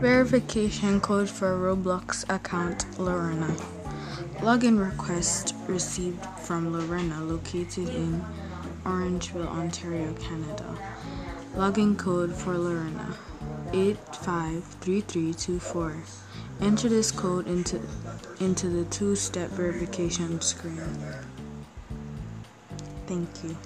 Verification code for Roblox account Lorena. Login request received from Lorena located in Orangeville, Ontario, Canada. Login code for Lorena 853324. Enter this code into into the two-step verification screen. Thank you.